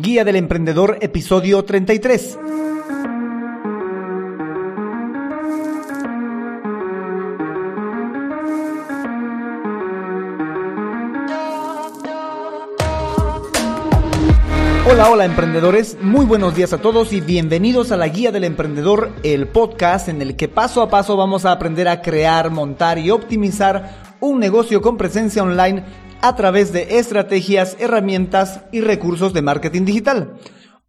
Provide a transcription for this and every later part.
Guía del Emprendedor, episodio 33. Hola, hola emprendedores, muy buenos días a todos y bienvenidos a la Guía del Emprendedor, el podcast en el que paso a paso vamos a aprender a crear, montar y optimizar un negocio con presencia online a través de estrategias, herramientas y recursos de marketing digital.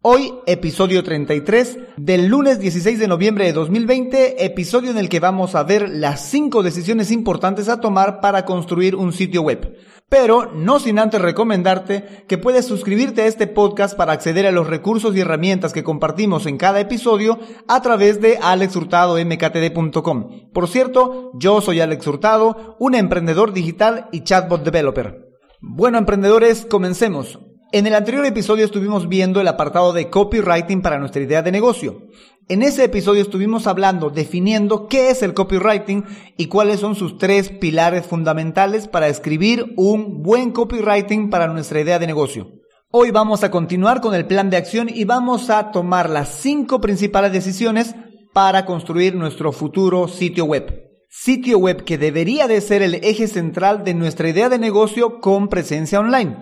Hoy, episodio 33 del lunes 16 de noviembre de 2020, episodio en el que vamos a ver las 5 decisiones importantes a tomar para construir un sitio web. Pero no sin antes recomendarte que puedes suscribirte a este podcast para acceder a los recursos y herramientas que compartimos en cada episodio a través de alexhurtadomktd.com. Por cierto, yo soy Alex Hurtado, un emprendedor digital y chatbot developer. Bueno, emprendedores, comencemos. En el anterior episodio estuvimos viendo el apartado de copywriting para nuestra idea de negocio. En ese episodio estuvimos hablando, definiendo qué es el copywriting y cuáles son sus tres pilares fundamentales para escribir un buen copywriting para nuestra idea de negocio. Hoy vamos a continuar con el plan de acción y vamos a tomar las cinco principales decisiones para construir nuestro futuro sitio web. Sitio web que debería de ser el eje central de nuestra idea de negocio con presencia online.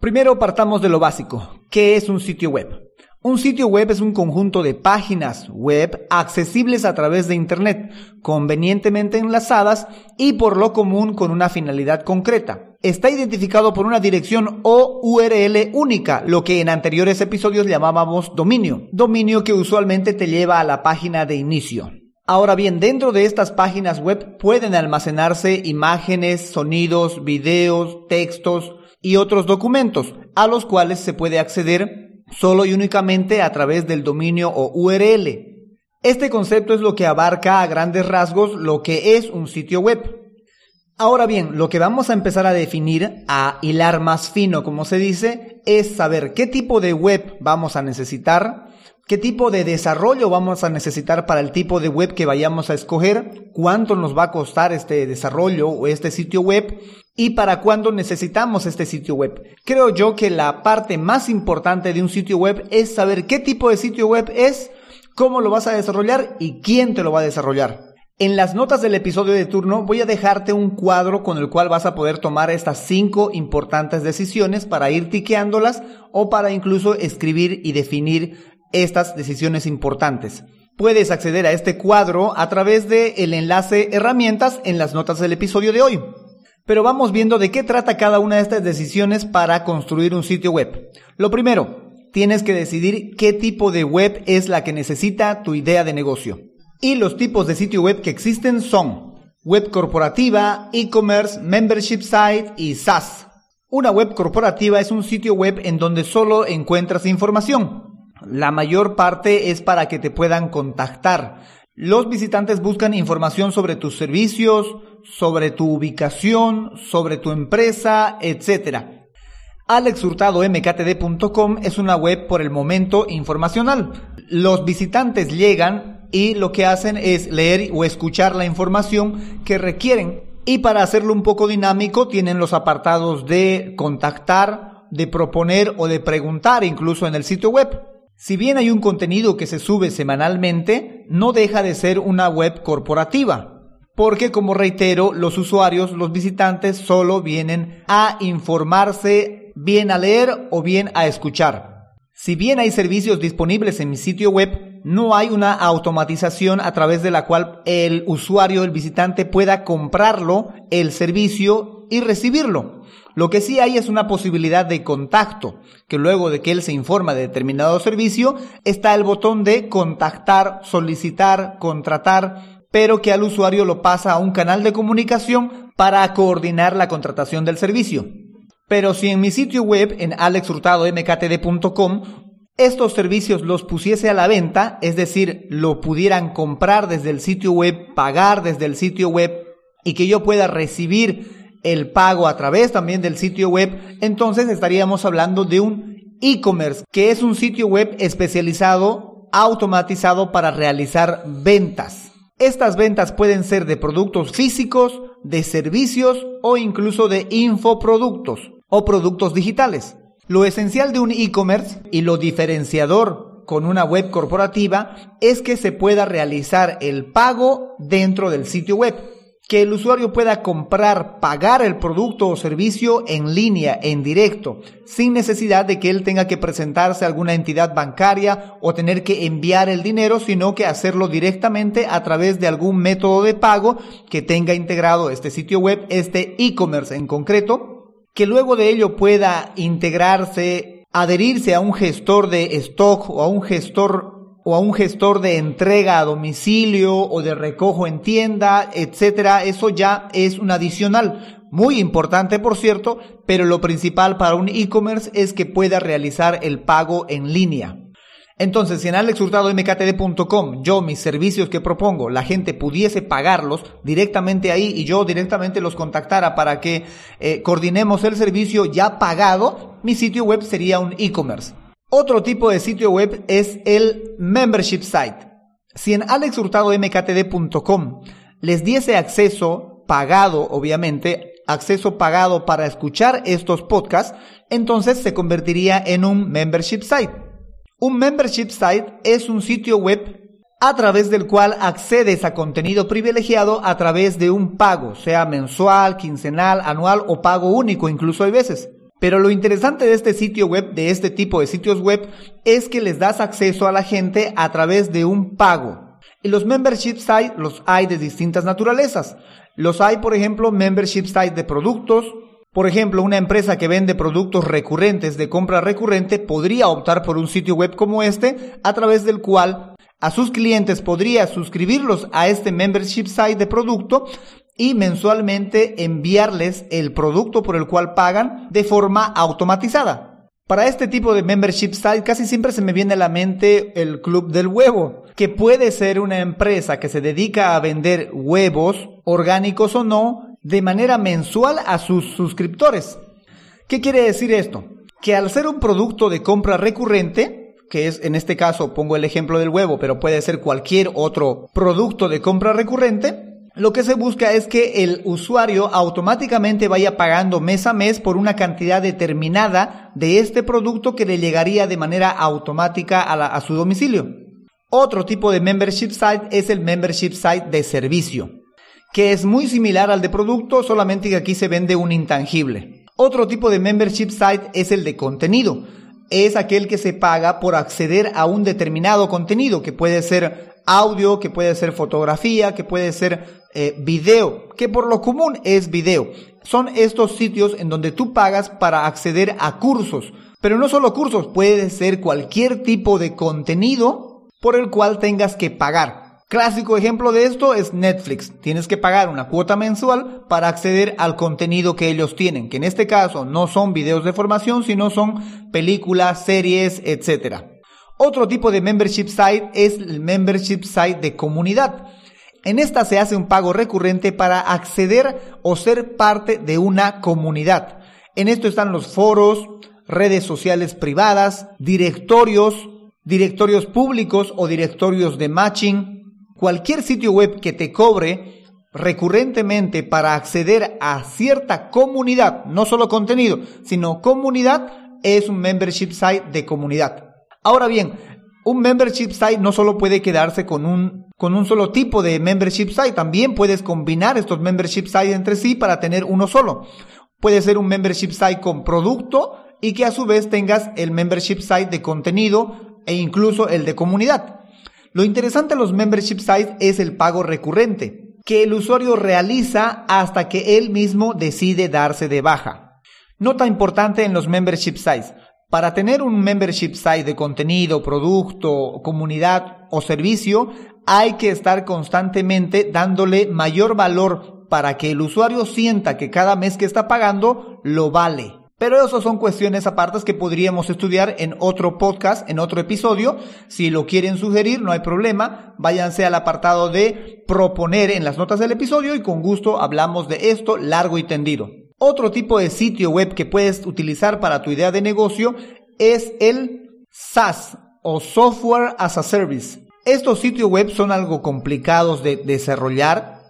Primero partamos de lo básico. ¿Qué es un sitio web? Un sitio web es un conjunto de páginas web accesibles a través de Internet, convenientemente enlazadas y por lo común con una finalidad concreta. Está identificado por una dirección o URL única, lo que en anteriores episodios llamábamos dominio, dominio que usualmente te lleva a la página de inicio. Ahora bien, dentro de estas páginas web pueden almacenarse imágenes, sonidos, videos, textos y otros documentos a los cuales se puede acceder solo y únicamente a través del dominio o URL. Este concepto es lo que abarca a grandes rasgos lo que es un sitio web. Ahora bien, lo que vamos a empezar a definir, a hilar más fino, como se dice, es saber qué tipo de web vamos a necesitar, qué tipo de desarrollo vamos a necesitar para el tipo de web que vayamos a escoger, cuánto nos va a costar este desarrollo o este sitio web y para cuándo necesitamos este sitio web. Creo yo que la parte más importante de un sitio web es saber qué tipo de sitio web es, cómo lo vas a desarrollar y quién te lo va a desarrollar. En las notas del episodio de turno voy a dejarte un cuadro con el cual vas a poder tomar estas cinco importantes decisiones para ir tiqueándolas o para incluso escribir y definir estas decisiones importantes. Puedes acceder a este cuadro a través del el enlace herramientas en las notas del episodio de hoy. Pero vamos viendo de qué trata cada una de estas decisiones para construir un sitio web. Lo primero, tienes que decidir qué tipo de web es la que necesita tu idea de negocio. Y los tipos de sitio web que existen son web corporativa, e-commerce, membership site y SaaS. Una web corporativa es un sitio web en donde solo encuentras información. La mayor parte es para que te puedan contactar. Los visitantes buscan información sobre tus servicios, sobre tu ubicación, sobre tu empresa, etc. AlexHurtadoMKTD.com es una web por el momento informacional. Los visitantes llegan y lo que hacen es leer o escuchar la información que requieren. Y para hacerlo un poco dinámico tienen los apartados de contactar, de proponer o de preguntar incluso en el sitio web. Si bien hay un contenido que se sube semanalmente, no deja de ser una web corporativa porque como reitero, los usuarios, los visitantes solo vienen a informarse, bien a leer o bien a escuchar. Si bien hay servicios disponibles en mi sitio web, no hay una automatización a través de la cual el usuario, el visitante pueda comprarlo, el servicio y recibirlo. Lo que sí hay es una posibilidad de contacto, que luego de que él se informa de determinado servicio, está el botón de contactar, solicitar, contratar, pero que al usuario lo pasa a un canal de comunicación para coordinar la contratación del servicio. Pero si en mi sitio web, en alexhurtadomktd.com, estos servicios los pusiese a la venta, es decir, lo pudieran comprar desde el sitio web, pagar desde el sitio web y que yo pueda recibir el pago a través también del sitio web, entonces estaríamos hablando de un e-commerce, que es un sitio web especializado, automatizado para realizar ventas. Estas ventas pueden ser de productos físicos, de servicios o incluso de infoproductos o productos digitales. Lo esencial de un e-commerce y lo diferenciador con una web corporativa es que se pueda realizar el pago dentro del sitio web que el usuario pueda comprar, pagar el producto o servicio en línea, en directo, sin necesidad de que él tenga que presentarse a alguna entidad bancaria o tener que enviar el dinero, sino que hacerlo directamente a través de algún método de pago que tenga integrado este sitio web, este e-commerce en concreto, que luego de ello pueda integrarse, adherirse a un gestor de stock o a un gestor o a un gestor de entrega a domicilio o de recojo en tienda, etcétera, eso ya es un adicional. Muy importante, por cierto, pero lo principal para un e-commerce es que pueda realizar el pago en línea. Entonces, si en alexhurtadomktd.com yo mis servicios que propongo, la gente pudiese pagarlos directamente ahí y yo directamente los contactara para que eh, coordinemos el servicio ya pagado, mi sitio web sería un e-commerce. Otro tipo de sitio web es el membership site. Si en alexhurtadomktd.com les diese acceso pagado, obviamente, acceso pagado para escuchar estos podcasts, entonces se convertiría en un membership site. Un membership site es un sitio web a través del cual accedes a contenido privilegiado a través de un pago, sea mensual, quincenal, anual o pago único, incluso hay veces. Pero lo interesante de este sitio web, de este tipo de sitios web, es que les das acceso a la gente a través de un pago. Y los membership sites los hay de distintas naturalezas. Los hay, por ejemplo, membership sites de productos. Por ejemplo, una empresa que vende productos recurrentes de compra recurrente podría optar por un sitio web como este, a través del cual a sus clientes podría suscribirlos a este membership site de producto y mensualmente enviarles el producto por el cual pagan de forma automatizada. Para este tipo de membership site casi siempre se me viene a la mente el Club del Huevo, que puede ser una empresa que se dedica a vender huevos, orgánicos o no, de manera mensual a sus suscriptores. ¿Qué quiere decir esto? Que al ser un producto de compra recurrente, que es en este caso pongo el ejemplo del huevo, pero puede ser cualquier otro producto de compra recurrente, lo que se busca es que el usuario automáticamente vaya pagando mes a mes por una cantidad determinada de este producto que le llegaría de manera automática a, su domicilio. Otro tipo de membership site es el membership site de servicio, que es muy similar al de producto, solamente que aquí se vende un intangible. Otro tipo de membership site es el de contenido. Es aquel que se paga por acceder a un determinado contenido, que puede ser audio, que puede ser fotografía, que puede ser eh, video, que por lo común es video. Son estos sitios en donde tú pagas para acceder a cursos. Pero no solo cursos, puede ser cualquier tipo de contenido por el cual tengas que pagar. Clásico ejemplo de esto es Netflix. Tienes que pagar una cuota mensual para acceder al contenido que ellos tienen, que en este caso no son videos de formación, sino son películas, series, etc. Otro tipo de membership site es el membership site de comunidad. En esta se hace un pago recurrente para acceder o ser parte de una comunidad. En esto están los foros, redes sociales privadas, directorios, directorios públicos o directorios de matching. Cualquier sitio web que te cobre recurrentemente para acceder a cierta comunidad, no solo contenido, sino comunidad, es un membership site de comunidad. Ahora bien, un membership site no solo puede quedarse con un, con un solo tipo de membership site, también puedes combinar estos membership sites entre sí para tener uno solo. Puede ser un membership site con producto y que a su vez tengas el membership site de contenido e incluso el de comunidad. Lo interesante de los membership sites es el pago recurrente, que el usuario realiza hasta que él mismo decide darse de baja. Nota importante en los membership sites. Para tener un membership site de contenido, producto, comunidad o servicio, hay que estar constantemente dándole mayor valor para que el usuario sienta que cada mes que está pagando lo vale. Pero eso son cuestiones apartas que podríamos estudiar en otro podcast, en otro episodio. Si lo quieren sugerir, no hay problema. Váyanse al apartado de proponer en las notas del episodio y con gusto hablamos de esto largo y tendido. Otro tipo de sitio web que puedes utilizar para tu idea de negocio es el SaaS o Software as a Service. Estos sitios web son algo complicados de desarrollar.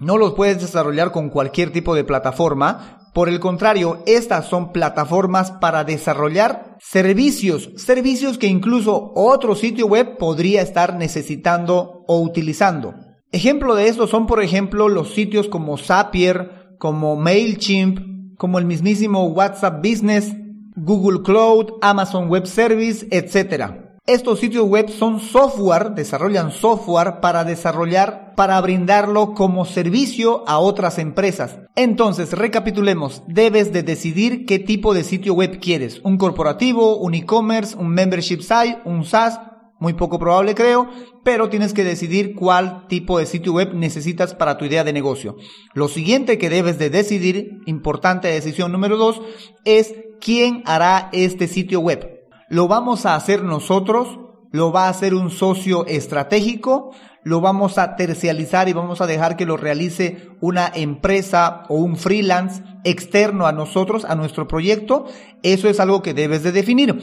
No los puedes desarrollar con cualquier tipo de plataforma, Por el contrario, estas son plataformas para desarrollar servicios, servicios que incluso otro sitio web podría estar necesitando o utilizando. Ejemplo de esto son, por ejemplo, los sitios como Zapier, como MailChimp, como el mismísimo WhatsApp Business, Google Cloud, Amazon Web Service, etc. Estos sitios web son software, desarrollan software para desarrollar, para brindarlo como servicio a otras empresas. Entonces, recapitulemos, debes de decidir qué tipo de sitio web quieres. Un corporativo, un e-commerce, un membership site, un SaaS, muy poco probable creo, pero tienes que decidir cuál tipo de sitio web necesitas para tu idea de negocio. Lo siguiente que debes de decidir, importante decisión número dos, es quién hará este sitio web. ¿Lo vamos a hacer nosotros? ¿Lo va a hacer un socio estratégico? ¿Lo vamos a tercializar y vamos a dejar que lo realice una empresa o un freelance externo a nosotros, a nuestro proyecto? Eso es algo que debes de definir.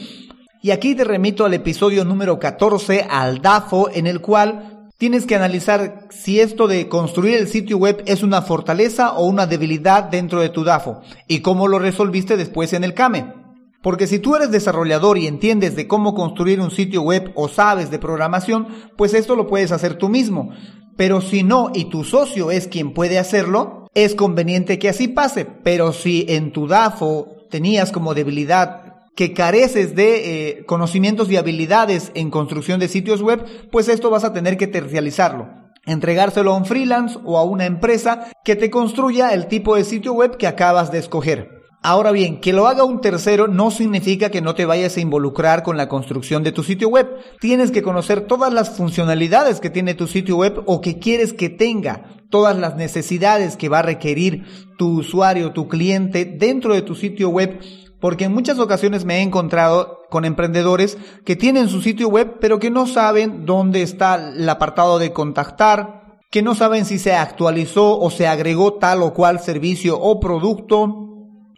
Y aquí te remito al episodio número 14, al DAFO, en el cual tienes que analizar si esto de construir el sitio web es una fortaleza o una debilidad dentro de tu DAFO y cómo lo resolviste después en el CAME. Porque si tú eres desarrollador y entiendes de cómo construir un sitio web o sabes de programación, pues esto lo puedes hacer tú mismo. Pero si no y tu socio es quien puede hacerlo, es conveniente que así pase. Pero si en tu DAFO tenías como debilidad que careces de eh, conocimientos y habilidades en construcción de sitios web, pues esto vas a tener que tercializarlo. Entregárselo a un freelance o a una empresa que te construya el tipo de sitio web que acabas de escoger. Ahora bien, que lo haga un tercero no significa que no te vayas a involucrar con la construcción de tu sitio web. Tienes que conocer todas las funcionalidades que tiene tu sitio web o que quieres que tenga, todas las necesidades que va a requerir tu usuario, tu cliente dentro de tu sitio web porque en muchas ocasiones me he encontrado con emprendedores que tienen su sitio web pero que no saben dónde está el apartado de contactar, que no saben si se actualizó o se agregó tal o cual servicio o producto,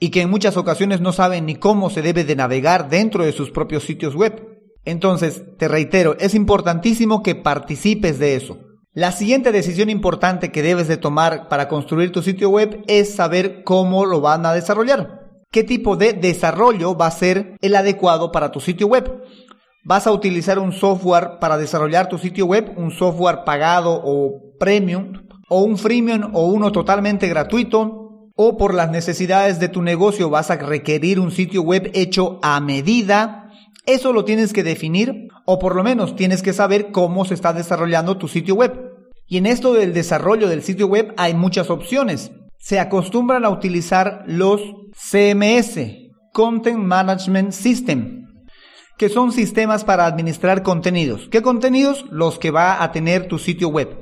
y que en muchas ocasiones no saben ni cómo se debe de navegar dentro de sus propios sitios web. Entonces, te reitero, es importantísimo que participes de eso. La siguiente decisión importante que debes de tomar para construir tu sitio web es saber cómo lo van a desarrollar. ¿Qué tipo de desarrollo va a ser el adecuado para tu sitio web? ¿Vas a utilizar un software para desarrollar tu sitio web, un software pagado o premium, o un freemium o uno totalmente gratuito? o por las necesidades de tu negocio vas a requerir un sitio web hecho a medida, eso lo tienes que definir o por lo menos tienes que saber cómo se está desarrollando tu sitio web. Y en esto del desarrollo del sitio web hay muchas opciones. Se acostumbran a utilizar los CMS, Content Management System, que son sistemas para administrar contenidos. ¿Qué contenidos? Los que va a tener tu sitio web.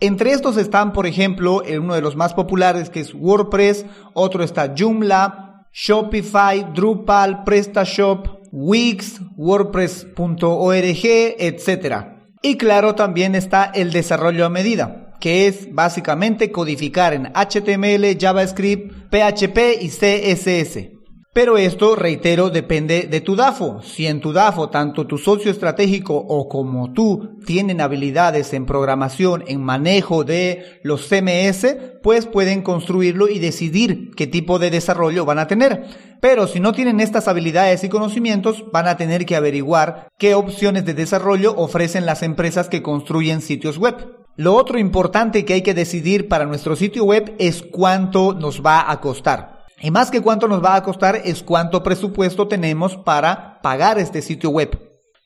Entre estos están, por ejemplo, uno de los más populares que es WordPress, otro está Joomla, Shopify, Drupal, PrestaShop, Wix, WordPress.org, etc. Y claro, también está el desarrollo a medida, que es básicamente codificar en HTML, JavaScript, PHP y CSS. Pero esto, reitero, depende de tu DAFO. Si en tu DAFO tanto tu socio estratégico o como tú tienen habilidades en programación, en manejo de los CMS, pues pueden construirlo y decidir qué tipo de desarrollo van a tener. Pero si no tienen estas habilidades y conocimientos, van a tener que averiguar qué opciones de desarrollo ofrecen las empresas que construyen sitios web. Lo otro importante que hay que decidir para nuestro sitio web es cuánto nos va a costar. Y más que cuánto nos va a costar es cuánto presupuesto tenemos para pagar este sitio web.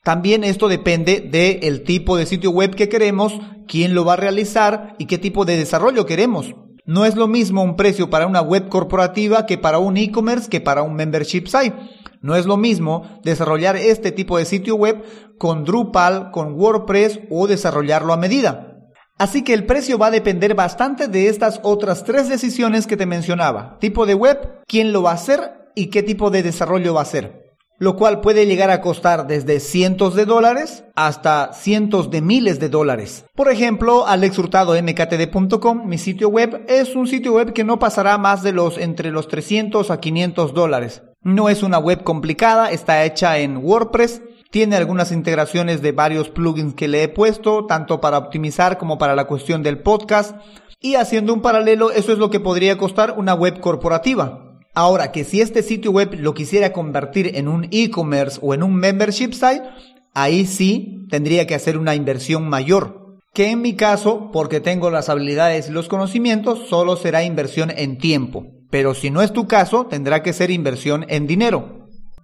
También esto depende del tipo de sitio web que queremos, quién lo va a realizar y qué tipo de desarrollo queremos. No es lo mismo un precio para una web corporativa que para un e-commerce que para un membership site. No es lo mismo desarrollar este tipo de sitio web con Drupal, con WordPress o desarrollarlo a medida. Así que el precio va a depender bastante de estas otras tres decisiones que te mencionaba. Tipo de web, quién lo va a hacer y qué tipo de desarrollo va a hacer. Lo cual puede llegar a costar desde cientos de dólares hasta cientos de miles de dólares. Por ejemplo, alexhurtadomktd.com, mi sitio web, es un sitio web que no pasará más de los entre los 300 a 500 dólares. No es una web complicada, está hecha en WordPress tiene algunas integraciones de varios plugins que le he puesto, tanto para optimizar como para la cuestión del podcast. Y haciendo un paralelo, eso es lo que podría costar una web corporativa. Ahora que si este sitio web lo quisiera convertir en un e-commerce o en un membership site, ahí sí tendría que hacer una inversión mayor. Que en mi caso, porque tengo las habilidades y los conocimientos, solo será inversión en tiempo. Pero si no es tu caso, tendrá que ser inversión en dinero.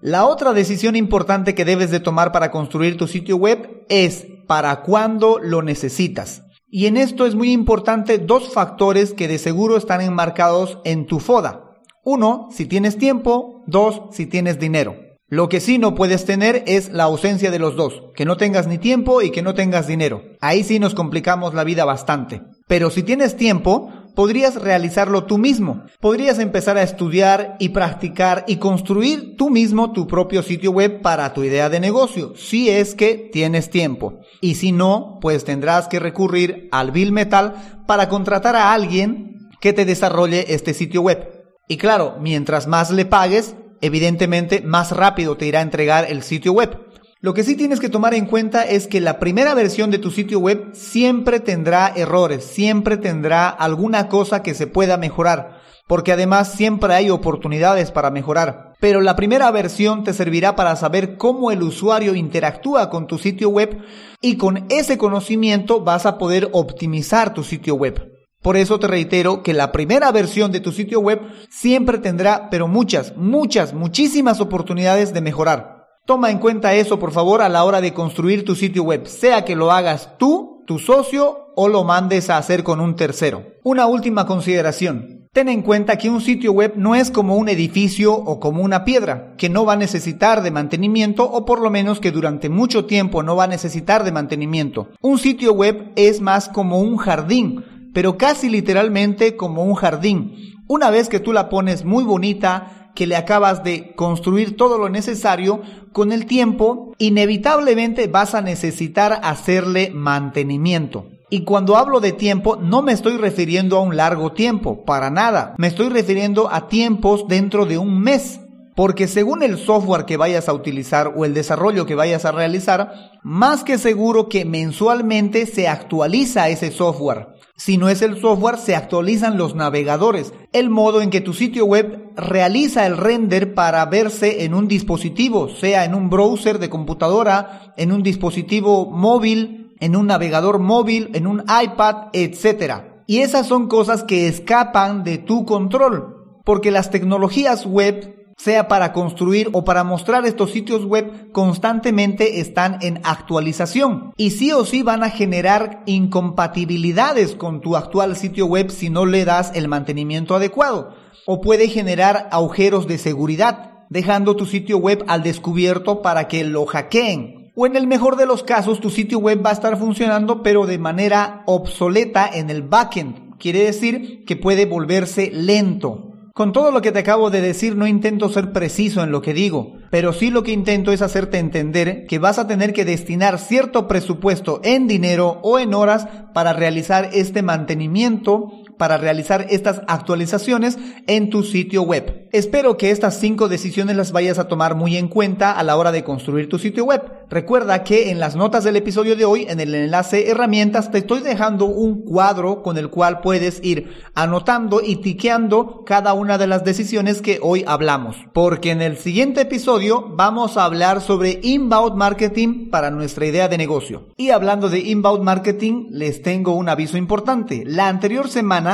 La otra decisión importante que debes de tomar para construir tu sitio web es para cuándo lo necesitas. Y en esto es muy importante dos factores que de seguro están enmarcados en tu FODA. Uno, si tienes tiempo. Dos, si tienes dinero. Lo que sí no puedes tener es la ausencia de los dos, que no tengas ni tiempo y que no tengas dinero. Ahí sí nos complicamos la vida bastante. Pero si tienes tiempo, podrías realizarlo tú mismo. Podrías empezar a estudiar y practicar y construir tú mismo tu propio sitio web para tu idea de negocio, si es que tienes tiempo. Y si no, pues tendrás que recurrir al Bill Metal para contratar a alguien que te desarrolle este sitio web. Y claro, mientras más le pagues, evidentemente más rápido te irá a entregar el sitio web. Lo que sí tienes que tomar en cuenta es que la primera versión de tu sitio web siempre tendrá errores, siempre tendrá alguna cosa que se pueda mejorar, porque además siempre hay oportunidades para mejorar. Pero la primera versión te servirá para saber cómo el usuario interactúa con tu sitio web y con ese conocimiento vas a poder optimizar tu sitio web. Por eso te reitero que la primera versión de tu sitio web siempre tendrá, pero muchas, muchas, muchísimas oportunidades de mejorar. Toma en cuenta eso, por favor, a la hora de construir tu sitio web, sea que lo hagas tú, tu socio o lo mandes a hacer con un tercero. Una última consideración. Ten en cuenta que un sitio web no es como un edificio o como una piedra, que no va a necesitar de mantenimiento o por lo menos que durante mucho tiempo no va a necesitar de mantenimiento. Un sitio web es más como un jardín, pero casi literalmente como un jardín. Una vez que tú la pones muy bonita, que le acabas de construir todo lo necesario, con el tiempo inevitablemente vas a necesitar hacerle mantenimiento. Y cuando hablo de tiempo, no me estoy refiriendo a un largo tiempo, para nada. Me estoy refiriendo a tiempos dentro de un mes. Porque según el software que vayas a utilizar o el desarrollo que vayas a realizar, más que seguro que mensualmente se actualiza ese software. Si no es el software, se actualizan los navegadores, el modo en que tu sitio web realiza el render para verse en un dispositivo, sea en un browser de computadora, en un dispositivo móvil, en un navegador móvil, en un iPad, etc. Y esas son cosas que escapan de tu control, porque las tecnologías web sea para construir o para mostrar estos sitios web, constantemente están en actualización. Y sí o sí van a generar incompatibilidades con tu actual sitio web si no le das el mantenimiento adecuado. O puede generar agujeros de seguridad, dejando tu sitio web al descubierto para que lo hackeen. O en el mejor de los casos, tu sitio web va a estar funcionando pero de manera obsoleta en el backend. Quiere decir que puede volverse lento. Con todo lo que te acabo de decir no intento ser preciso en lo que digo, pero sí lo que intento es hacerte entender que vas a tener que destinar cierto presupuesto en dinero o en horas para realizar este mantenimiento para realizar estas actualizaciones en tu sitio web. Espero que estas cinco decisiones las vayas a tomar muy en cuenta a la hora de construir tu sitio web. Recuerda que en las notas del episodio de hoy, en el enlace herramientas, te estoy dejando un cuadro con el cual puedes ir anotando y tiqueando cada una de las decisiones que hoy hablamos. Porque en el siguiente episodio vamos a hablar sobre inbound marketing para nuestra idea de negocio. Y hablando de inbound marketing, les tengo un aviso importante. La anterior semana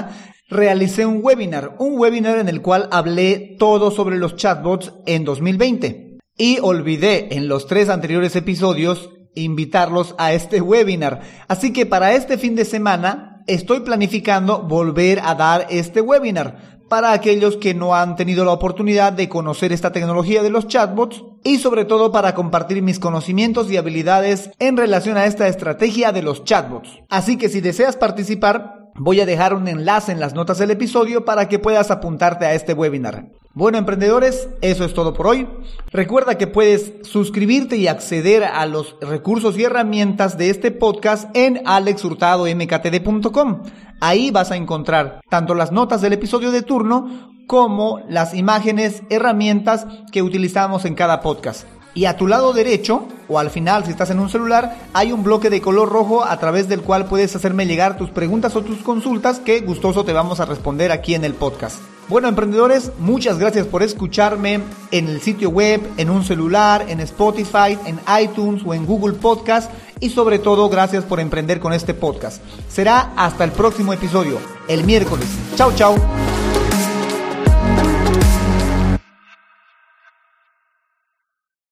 realicé un webinar, un webinar en el cual hablé todo sobre los chatbots en 2020. Y olvidé en los tres anteriores episodios invitarlos a este webinar. Así que para este fin de semana estoy planificando volver a dar este webinar para aquellos que no han tenido la oportunidad de conocer esta tecnología de los chatbots y sobre todo para compartir mis conocimientos y habilidades en relación a esta estrategia de los chatbots. Así que si deseas participar, Voy a dejar un enlace en las notas del episodio para que puedas apuntarte a este webinar. Bueno, emprendedores, eso es todo por hoy. Recuerda que puedes suscribirte y acceder a los recursos y herramientas de este podcast en alexhurtadomktd.com. Ahí vas a encontrar tanto las notas del episodio de turno como las imágenes, herramientas que utilizamos en cada podcast y a tu lado derecho o al final si estás en un celular hay un bloque de color rojo a través del cual puedes hacerme llegar tus preguntas o tus consultas que gustoso te vamos a responder aquí en el podcast. Bueno emprendedores, muchas gracias por escucharme en el sitio web, en un celular, en Spotify, en iTunes o en Google Podcast y sobre todo gracias por emprender con este podcast. Será hasta el próximo episodio, el miércoles. Chao, chao.